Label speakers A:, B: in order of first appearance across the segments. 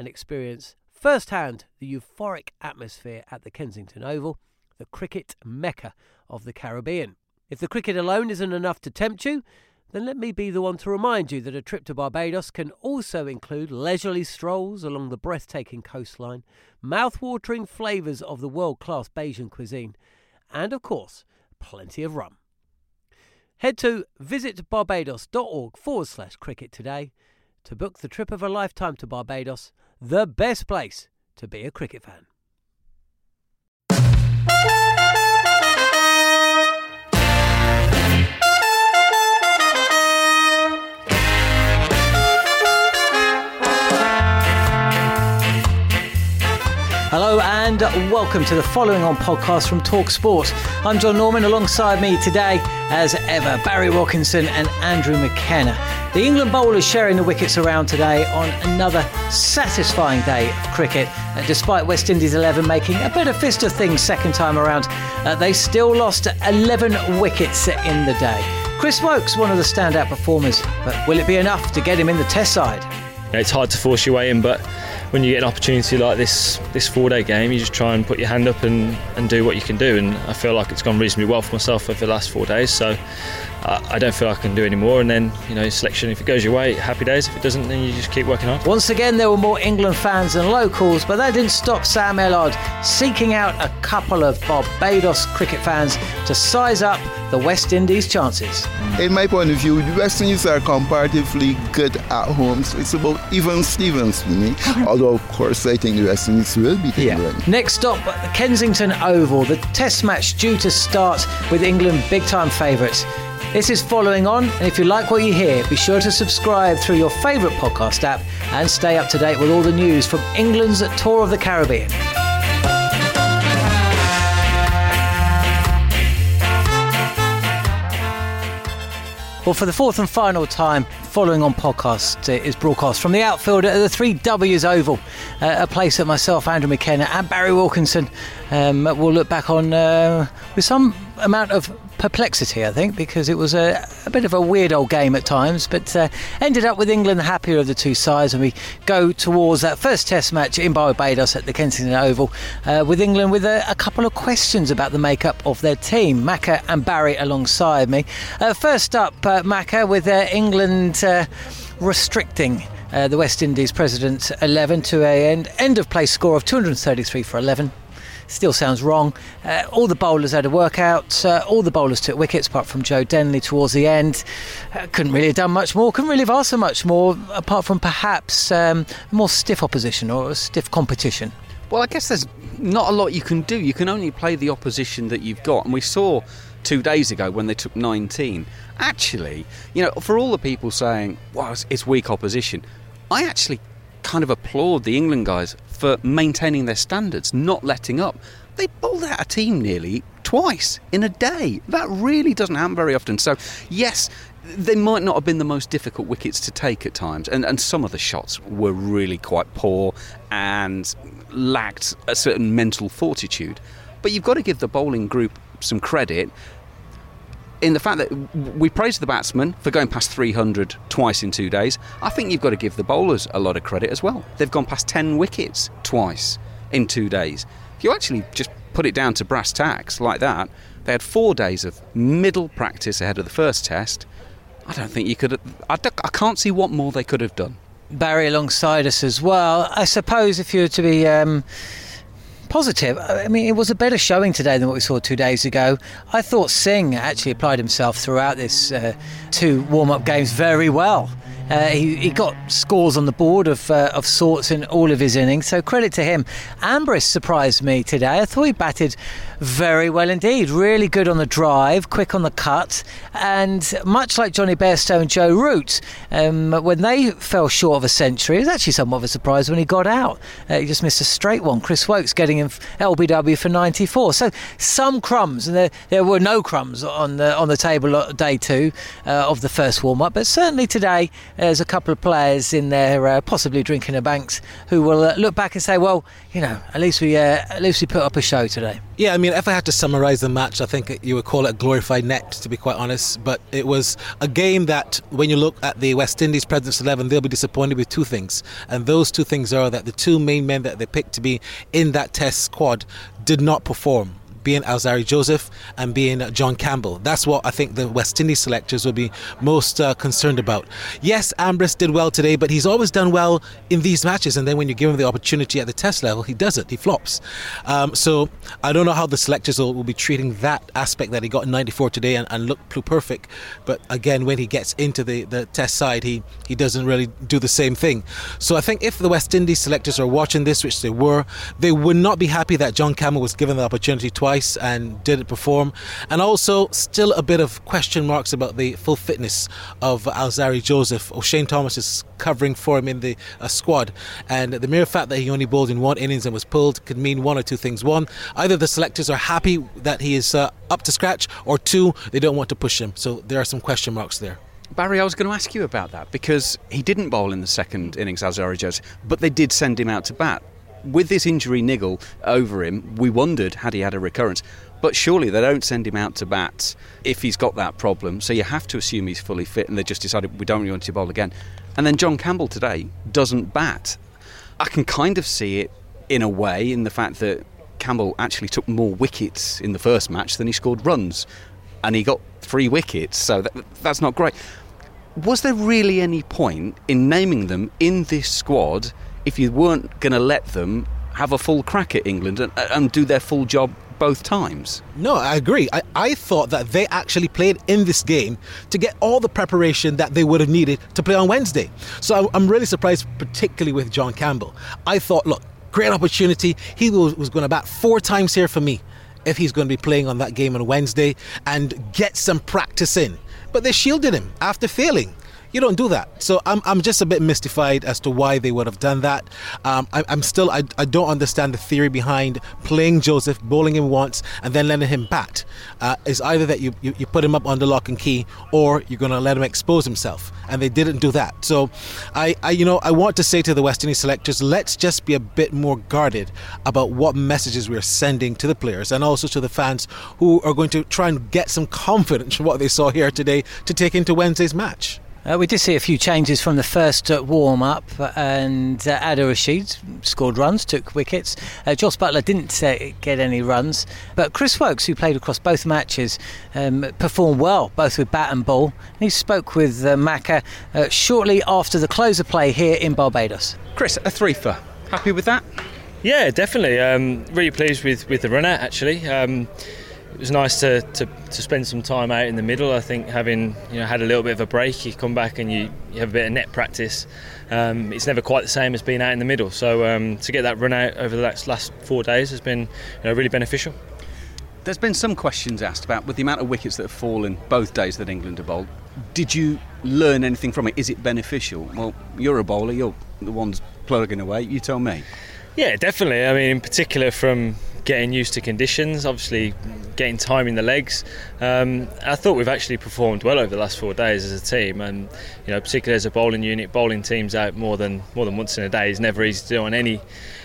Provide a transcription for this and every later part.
A: and experience firsthand the euphoric atmosphere at the Kensington Oval, the cricket mecca of the Caribbean. If the cricket alone isn't enough to tempt you, then let me be the one to remind you that a trip to Barbados can also include leisurely strolls along the breathtaking coastline, mouth-watering flavours of the world-class Bajan cuisine, and of course, plenty of rum. Head to visitbarbados.org forward slash cricket today to book the trip of a lifetime to Barbados, the best place to be a cricket fan. Hello and welcome to the following on podcast from Talk Sport. I'm John Norman. Alongside me today, as ever, Barry Wilkinson and Andrew McKenna. The England bowlers sharing the wickets around today on another satisfying day of cricket. Despite West Indies 11 making a better fist of things second time around, uh, they still lost 11 wickets in the day. Chris Woakes, one of the standout performers, but will it be enough to get him in the test side?
B: It's hard to force your way in, but when you get an opportunity like this this four day game, you just try and put your hand up and, and do what you can do. And I feel like it's gone reasonably well for myself over the last four days. So uh, I don't feel I can do any more. And then, you know, selection, if it goes your way, happy days. If it doesn't, then you just keep working hard.
A: Once again, there were more England fans than locals, but that didn't stop Sam Ellard seeking out a couple of Barbados cricket fans to size up the West Indies' chances.
C: In my point of view, the West Indies are comparatively good at home, so it's about even Stevens for me. Although, of course, I think the West Indies will beat
A: Yeah.
C: England.
A: Next stop, the Kensington Oval. The Test match due to start with England big time favourites. This is following on, and if you like what you hear, be sure to subscribe through your favourite podcast app and stay up to date with all the news from England's tour of the Caribbean. Well, for the fourth and final time, following on podcast uh, is broadcast from the outfield at the Three W's Oval, uh, a place that myself, Andrew McKenna, and Barry Wilkinson um, will look back on uh, with some amount of perplexity, I think, because it was a, a bit of a weird old game at times, but uh, ended up with England the happier of the two sides, and we go towards that first Test match in Barbados at the Kensington Oval uh, with England with a, a couple of questions about the makeup of their team. Macca and Barry alongside me. Uh, first up, uh, Macca with uh, England uh, restricting. Uh, the West Indies president 11 to a end, end of play score of 233 for 11 still sounds wrong. Uh, all the bowlers had a workout. Uh, all the bowlers took wickets, apart from Joe Denley towards the end. Uh, couldn't really have done much more. Couldn't really have asked for much more, apart from perhaps um, more stiff opposition or a stiff competition.
D: Well, I guess there's not a lot you can do. You can only play the opposition that you've got. And we saw two days ago when they took 19. Actually, you know, for all the people saying, it's, it's weak opposition, I actually kind of applaud the England guys for maintaining their standards, not letting up. They bowled out a team nearly twice in a day. That really doesn't happen very often. So, yes, they might not have been the most difficult wickets to take at times, and, and some of the shots were really quite poor and lacked a certain mental fortitude. But you've got to give the bowling group some credit in the fact that we praised the batsmen for going past 300 twice in two days. I think you've got to give the bowlers a lot of credit as well. They've gone past 10 wickets twice in two days. If you actually just put it down to brass tacks like that, they had four days of middle practice ahead of the first test. I don't think you could. I, don't- I can't see what more they could have done.
A: Barry alongside us as well. I suppose if you were to be um, Positive. I mean, it was a better showing today than what we saw two days ago. I thought Singh actually applied himself throughout this uh, two warm up games very well. Uh, he, he, got scores on the board of, uh, of sorts in all of his innings, so credit to him. Ambrose surprised me today. I thought he batted very well indeed. Really good on the drive, quick on the cut, and much like Jonny Bairstow and Joe Root, um, when they fell short of a century, it was actually somewhat of a surprise when he got out. Uh, he just missed a straight one. Chris Woakes getting him LBW for 94. So some crumbs, and there, there were no crumbs on the on the table day two uh, of the first warm up, but certainly today there's a couple of players in there, uh, possibly drinking the banks, who will uh, look back and say, well, you know, at least we uh, at least we put up a show today.
E: Yeah, I mean, if I had to summarise the match, I think you would call it a glorified net, to be quite honest. But it was a game that, when you look at the West Indies Presidents 11, they'll be disappointed with two things. And those two things are that the two main men that they picked to be in that test squad did not perform being Alzarri Joseph and being John Campbell. That's what I think the West Indies selectors will be most uh, concerned about. Yes, Ambrose did well today, but he's always done well in these matches. And then when you give him the opportunity at the test level, he does it. He flops. Um, so I don't know how the selectors will, will, be treating that aspect that he got in 94 today and, and looked perfect. But again, when he gets into the, the test side, he, he doesn't really do the same thing. So I think if the West Indies selectors are watching this, which they were, they would not be happy that John Campbell was given the opportunity twice twice and didn't perform. And also, still a bit of question marks about the full fitness of Alzarri Joseph. Oshane Thomas is covering for him in the uh, squad. And the mere fact that he only bowled in one innings and was pulled could mean one or two things. One, either the selectors are happy that he is uh, up to scratch, or two, they don't want to push him. So there are some question marks there.
D: Barry, I was going to ask you about that because he didn't bowl in the second innings, Alzarri Joseph, but they did send him out to bat with this injury niggle over him, we wondered had he had a recurrence. But surely they don't send him out to bat if he's got that problem. So you have to assume he's fully fit, and they just decided we don't really want to bowl again. And then John Campbell today doesn't bat. I can kind of see it in a way in the fact that Campbell actually took more wickets in the first match than he scored runs, and he got three wickets. So that, that's not great. Was there really any point in naming them in this squad? If you weren't going to let them have a full crack at England and, and do their full job both times.
E: No, I agree. I, I thought that they actually played in this game to get all the preparation that they would have needed to play on Wednesday. So I, am really surprised, particularly with John Campbell. I thought, look, great opportunity. He was, was going to bat four times here for me if he's going to be playing on that game on Wednesday and get some practice in. But they shielded him after failing. You don't do that. So I'm, I'm just a bit mystified as to why they would have done that. Um, I, am still, I, I don't understand the theory behind playing Joseph, bowling him once, and then letting him bat. Uh, it's either that you, you, you put him up under lock and key or you're going to let him expose himself. And they didn't do that. So I, I, you know, I want to say to the West Indies selectors, let's just be a bit more guarded about what messages we're sending to the players and also to the fans who are going to try and get some confidence from what they saw here today to take into Wednesday's match.
A: Uh, we did see a few changes from the first uh, warm up, and uh, Adil Rashid scored runs, took wickets. Uh, Jos Buttler didn't uh, get any runs, but Chris Woakes, who played across both matches, um, performed well, both with bat and ball. he spoke with uh, Macca uh, shortly after the close of play here in Barbados.
D: Chris, a threefer. Happy with that?
B: Yeah, definitely. Um, really pleased with, with the run out, actually. Um, it was nice to, to, to spend some time out in the middle. I think having you know had a little bit of a break, you come back and you, you have a bit of net practice. Um, it's never quite the same as being out in the middle. So um, to get that run out over the last, last four days has been you know, really beneficial.
D: There's been some questions asked about with the amount of wickets that have fallen both days that England have bowled. Did you learn anything from it? Is it beneficial? Well, you're a bowler. You're the ones plugging away. You tell me.
B: Yeah, definitely. I mean, in particular from getting used to conditions, obviously getting time in the legs. Um, I thought we've actually performed well over the last four days as a team, and you know, particularly as a bowling unit, bowling teams out more than more than once in a day is never easy to do on any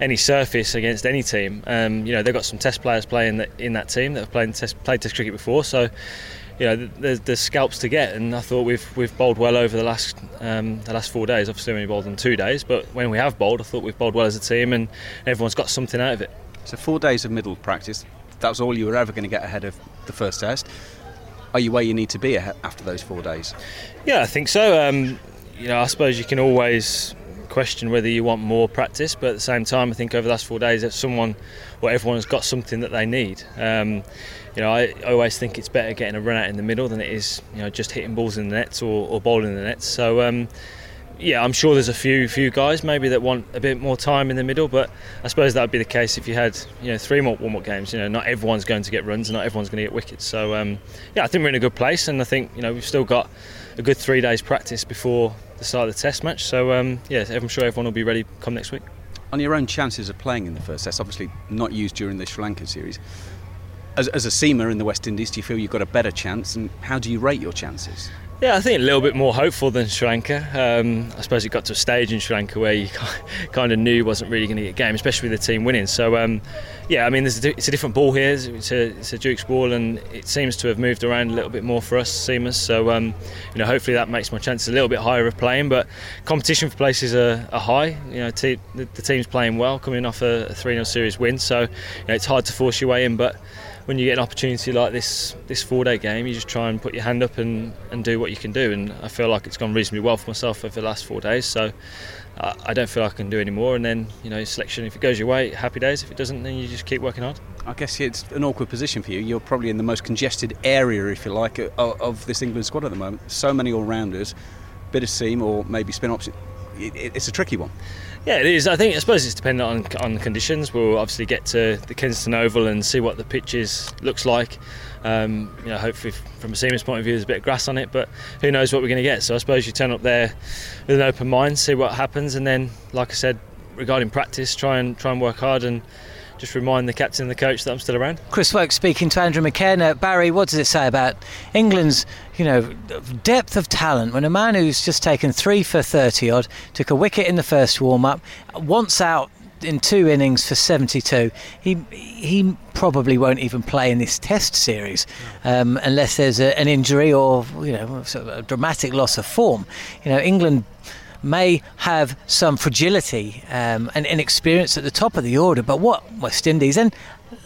B: any surface against any team. Um, you know, they've got some Test players playing in that team that have played Test, played Test cricket before, so you know, there's, there's, scalps to get, and I thought we've we've bowled well over the last um, the last four days. Obviously, we bowled in two days, but when we have bowled, I thought we've bowled well as a team, and everyone's got something out of it.
D: So four days of middle practice. That was all you were ever going to get ahead of the first test. Are you where you need to be after those four days?
B: Yeah, I think so. Um, you know, I suppose you can always question whether you want more practice, but at the same time, I think over the last four days, that someone or everyone has got something that they need. Um, you know, I always think it's better getting a run out in the middle than it is, you know, just hitting balls in the nets or, or bowling in the nets. So. Um, yeah, I'm sure there's a few few guys maybe that want a bit more time in the middle, but I suppose that would be the case if you had you know three more warm-up games. You know, not everyone's going to get runs, and not everyone's going to get wickets. So um, yeah, I think we're in a good place, and I think you know we've still got a good three days practice before the start of the Test match. So um, yeah, I'm sure everyone will be ready come next week.
D: On your own chances of playing in the first Test, obviously not used during the Sri Lanka series. As, as a seamer in the West Indies, do you feel you've got a better chance, and how do you rate your chances?
B: Yeah, I think a little bit more hopeful than Sri Lanka. Um, I suppose it got to a stage in Sri Lanka where you kind of knew wasn't really going to get a game, especially with the team winning. So, um, yeah, I mean, a, it's a different ball here. It's a, it's a, Duke's ball, and it seems to have moved around a little bit more for us seamers. So, um, you know, hopefully that makes my chances a little bit higher of playing. But competition for places are, are high. You know, the, the, team's playing well, coming off a, a 3 0 series win. So, you know, it's hard to force your way in, but when you get an opportunity like this this four day game, you just try and put your hand up and, and do what you can do. And I feel like it's gone reasonably well for myself over the last four days. So uh, I don't feel I can do any more. And then you know, selection if it goes your way, happy days. If it doesn't, then you just keep working hard.
D: I guess it's an awkward position for you. You're probably in the most congested area, if you like, of, of this England squad at the moment. So many all rounders, bit of seam or maybe spin opposite. It, it, it's a tricky one.
B: Yeah, it is. I think I suppose it's dependent on on conditions. We'll obviously get to the Kensington Oval and see what the pitch is looks like. Um, you know, hopefully from a seamer's point of view, there's a bit of grass on it, but who knows what we're going to get. So I suppose you turn up there with an open mind, see what happens, and then, like I said, regarding practice, try and try and work hard and just remind the captain and the coach that I'm still around.
A: Chris Woakes speaking to Andrew McKenna. Barry, what does it say about England's, you know, depth of talent when a man who's just taken three for 30 odd, took a wicket in the first warm up, once out in two innings for 72. He he probably won't even play in this Test series um, unless there's a, an injury or you know a dramatic loss of form. You know England may have some fragility um, and inexperience at the top of the order, but what West Indies and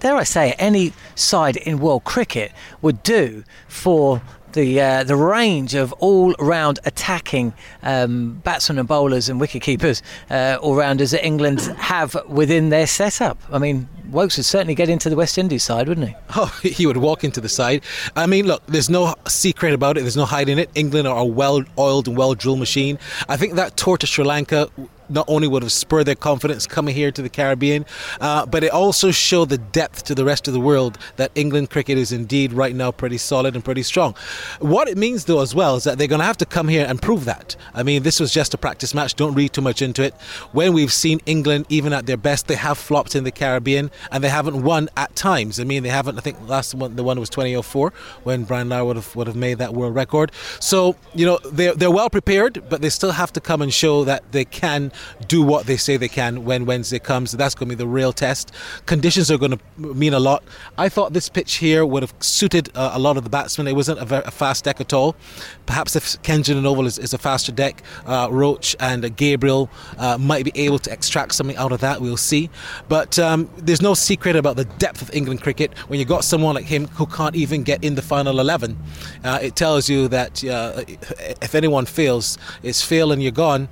A: dare I say any side in world cricket would do for the uh, the range of all round attacking um, batsmen and bowlers and wicket keepers uh, all rounders that England have within their setup. I mean, Woakes would certainly get into the West Indies side, wouldn't he?
E: Oh, he would walk into the side. I mean, look, there's no secret about it. There's no hiding it. England are a well-oiled and well-drilled machine. I think that tour to Sri Lanka not only would have spurred their confidence coming here to the Caribbean, uh, but it also showed the depth to the rest of the world that England cricket is indeed right now pretty solid and pretty strong. What it means, though, as well, is that they're going to have to come here and prove that. I mean, this was just a practice match. Don't read too much into it. When we've seen England, even at their best, they have flopped in the Caribbean and they haven't won at times. I mean, they haven't. I think last one, the one was 2004 when Brian Lara would have would have made that world record. So you know they're they're well prepared, but they still have to come and show that they can do what they say they can when Wednesday comes. That's going to be the real test. Conditions are going to mean a lot. I thought this pitch here would have suited uh, a lot of the batsmen. It wasn't a, very, a fast deck at all. Perhaps if Kensington Oval is, is a faster deck, uh, Roach and Gabriel uh, might be able to extract something out of that. We'll see. But um, there's no secret about the depth of England cricket when you've got someone like him who can't even get in the final 11. Uh, it tells you that uh, if anyone fails, it's fail and you're gone.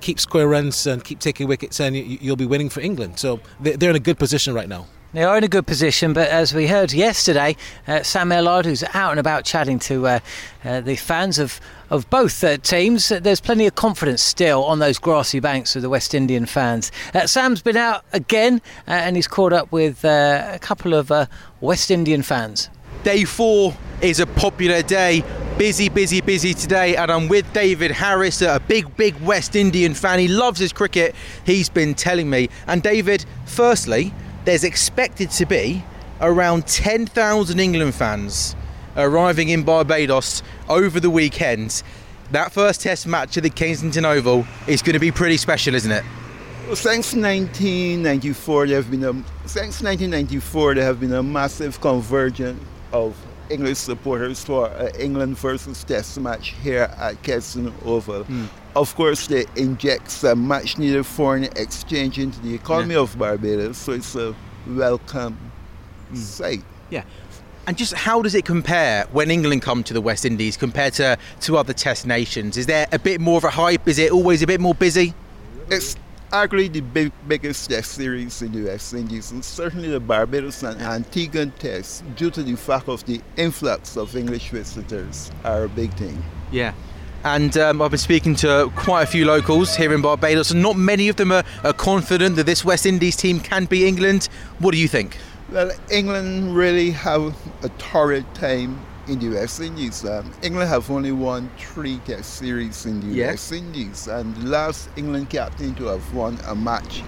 E: keep square runs and keep taking wickets, and you, will be winning for England. So they're in a good position right now.
A: They are in a good position, but as we heard yesterday, uh, Sam Ellard, who's out and about chatting to uh, uh, the fans of, of both uh, teams, uh, there's plenty of confidence still on those grassy banks of the West Indian fans. Uh, Sam's been out again and he's caught up with a couple of West Indian fans.
F: Day four is a popular day. Busy, busy, busy today, and I'm with David Harris, a big, big West Indian fan. He loves his cricket, he's been telling me. And David, firstly, there's expected to be around 10,000 England fans arriving in Barbados over the weekend. That first test match at the Kensington Oval is going to be pretty special, isn't it?
C: Well, since 1994, there have been a since 1994 there have been a massive convergence of English supporters for uh, England versus Test match here at Kensington Oval. Mm. Of course, they inject some much needed foreign exchange into the economy yeah. of Barbados, so it's a welcome mm. sight.
F: Yeah. And just how does it compare when England come to the West Indies compared to, to other Test nations? Is there a bit more of a hype? Is it always a bit more busy?
C: It's arguably the big, biggest test series in the West Indies, and certainly the Barbados and Antigua test, due to the fact of the influx of English visitors, are a big thing.
F: Yeah. And um, I've been speaking to quite a few locals here in Barbados, and not many of them are, are confident that this West Indies team can beat England. What do you think?
C: Well, England really have a torrid time in the West Indies. Um, England have only won three Test series in the
F: Yeah.
C: West Indies, and the last England captain to have won a match,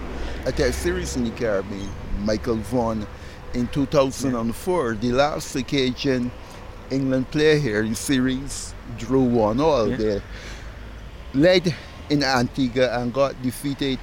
C: a Test series in the Caribbean, Michael Vaughan, in 2004. The last occasion England played here in series, drew one all.
F: Yeah.
C: They led in Antigua and got defeated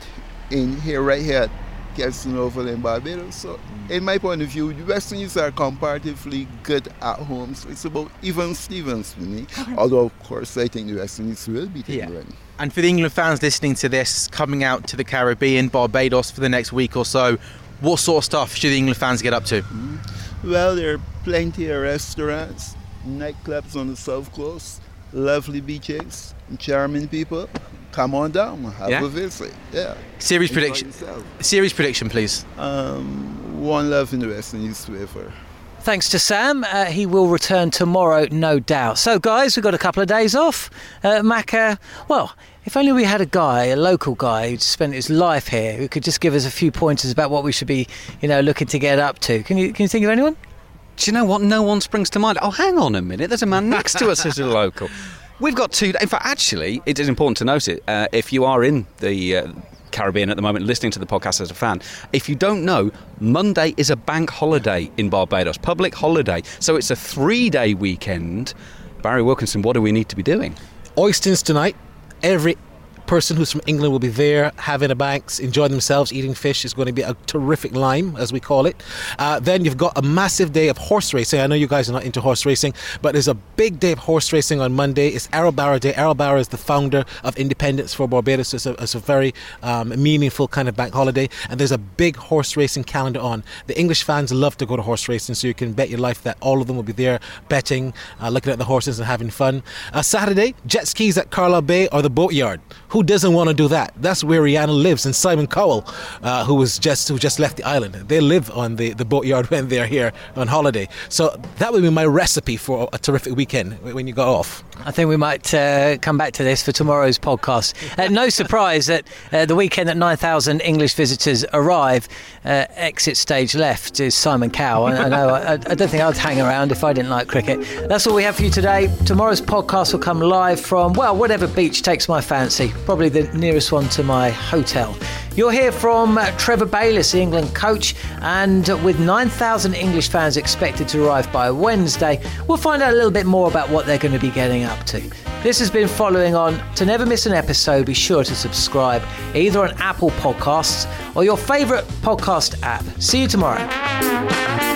C: in here, right here Kensington Oval in Barbados. So, mm. in my point of view, the West Indies are comparatively good at home. So it's about even Stevens for me. Although, of course, I think the West Indies will beat
F: Yeah.
C: England.
F: And for the England fans listening to this, coming out to the Caribbean, Barbados for the next week or so, what sort of stuff should the England fans get up to? Mm-hmm.
C: Well, there are plenty of restaurants, nightclubs on the south coast, lovely beaches, charming people. Come on down, have
F: Yeah?
C: a visit. Yeah.
F: Series
C: Enjoy
F: prediction.
C: yourself.
F: Series prediction, please.
C: Um, one love in the West Indies forever.
A: Thanks to Sam. Uh, he will return tomorrow, no doubt. So, guys, we've got a couple of days off. Uh, Macca, well, if only we had a guy, a local guy who'd spent his life here, who could just give us a few pointers about what we should be, you know, looking to get up to. Can you can you think of anyone?
D: Do you know what? No one springs to mind. Oh, hang on a minute. There's a man next to us who's a local. We've got two. In fact, actually, it is important to note it. Uh, if you are in the uh, Caribbean at the moment, listening to the podcast as a fan, if you don't know, Monday is a bank holiday in Barbados, public holiday. So it's a three-day weekend. Barry Wilkinson, what do we need to be doing?
E: Oistins tonight. Every person who's from England will be there having a banks, enjoying themselves, eating fish. It's going to be a terrific lime, as we call it. Uh, then you've got a massive day of horse racing. I know you guys are not into horse racing, but there's a big day of horse racing on Monday. It's Errol Barrow Day. Errol Barrow is the founder of independence for Barbados. It's a, it's a very um, meaningful kind of bank holiday. And there's a big horse racing calendar on. The English fans love to go to horse racing, so you can bet your life that all of them will be there betting, uh, looking at the horses and having fun. Uh, Saturday, jet skis at Carlisle Bay or the boatyard. Who doesn't want to do that? That's where Rihanna lives, and Simon Cowell, uh, who was just who just left the island. They live on the, the boatyard when they're here on holiday. So that would be my recipe for a terrific weekend when you go off.
A: I think we might uh, come back to this for tomorrow's podcast. Uh, no surprise that uh, the weekend that 9,000 English visitors arrive, uh, exit stage left is Simon Cowell. I, I know, I, I don't think I'd hang around if I didn't like cricket. That's all we have for you today. Tomorrow's podcast will come live from, well, whatever beach takes my fancy, probably the nearest one to my hotel. You'll hear from Trevor Bayliss, the England coach, and with 9,000 English fans expected to arrive by Wednesday, we'll find out a little bit more about what they're going to be getting up to. This has been following on. To never miss an episode, be sure to subscribe either on Apple Podcasts or your favourite podcast app. See you tomorrow.